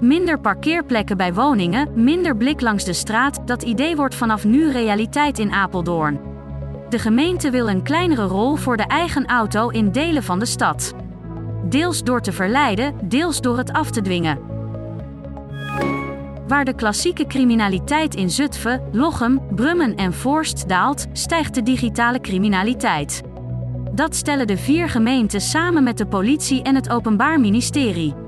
Minder parkeerplekken bij woningen, minder blik langs de straat, dat idee wordt vanaf nu realiteit in Apeldoorn. De gemeente wil een kleinere rol voor de eigen auto in delen van de stad. Deels door te verleiden, deels door het af te dwingen. Waar de klassieke criminaliteit in Zutphen, Lochem, Brummen en Voorst daalt, stijgt de digitale criminaliteit. Dat stellen de vier gemeenten samen met de politie en het Openbaar Ministerie.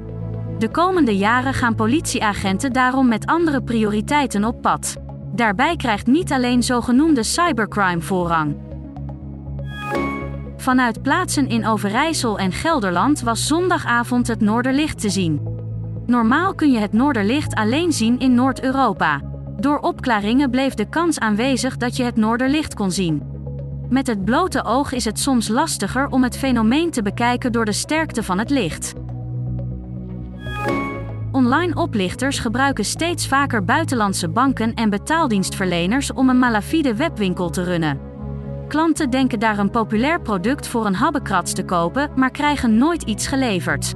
De komende jaren gaan politieagenten daarom met andere prioriteiten op pad. Daarbij krijgt niet alleen zogenoemde cybercrime voorrang. Vanuit plaatsen in Overijssel en Gelderland was zondagavond het Noorderlicht te zien. Normaal kun je het Noorderlicht alleen zien in Noord-Europa. Door opklaringen bleef de kans aanwezig dat je het Noorderlicht kon zien. Met het blote oog is het soms lastiger om het fenomeen te bekijken door de sterkte van het licht. Online oplichters gebruiken steeds vaker buitenlandse banken en betaaldienstverleners om een malafide webwinkel te runnen. Klanten denken daar een populair product voor een habbekrats te kopen, maar krijgen nooit iets geleverd.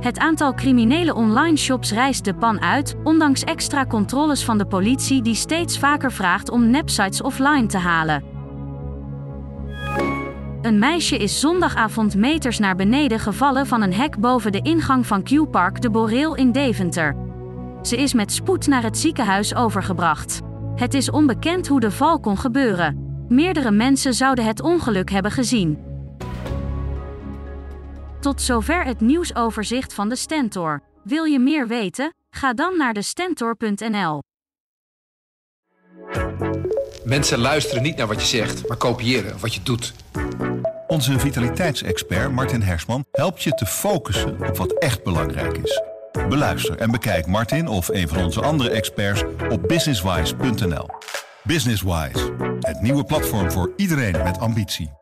Het aantal criminele online shops rijst de pan uit, ondanks extra controles van de politie die steeds vaker vraagt om nepsites offline te halen. Een meisje is zondagavond meters naar beneden gevallen van een hek boven de ingang van Q-Park de Boreel in Deventer. Ze is met spoed naar het ziekenhuis overgebracht. Het is onbekend hoe de val kon gebeuren. Meerdere mensen zouden het ongeluk hebben gezien. Tot zover het nieuwsoverzicht van de Stentor. Wil je meer weten? Ga dan naar de stentor.nl. Mensen luisteren niet naar wat je zegt, maar kopiëren wat je doet. Onze vitaliteitsexpert Martin Hersman helpt je te focussen op wat echt belangrijk is. Beluister en bekijk Martin of een van onze andere experts op businesswise.nl. Businesswise, het nieuwe platform voor iedereen met ambitie.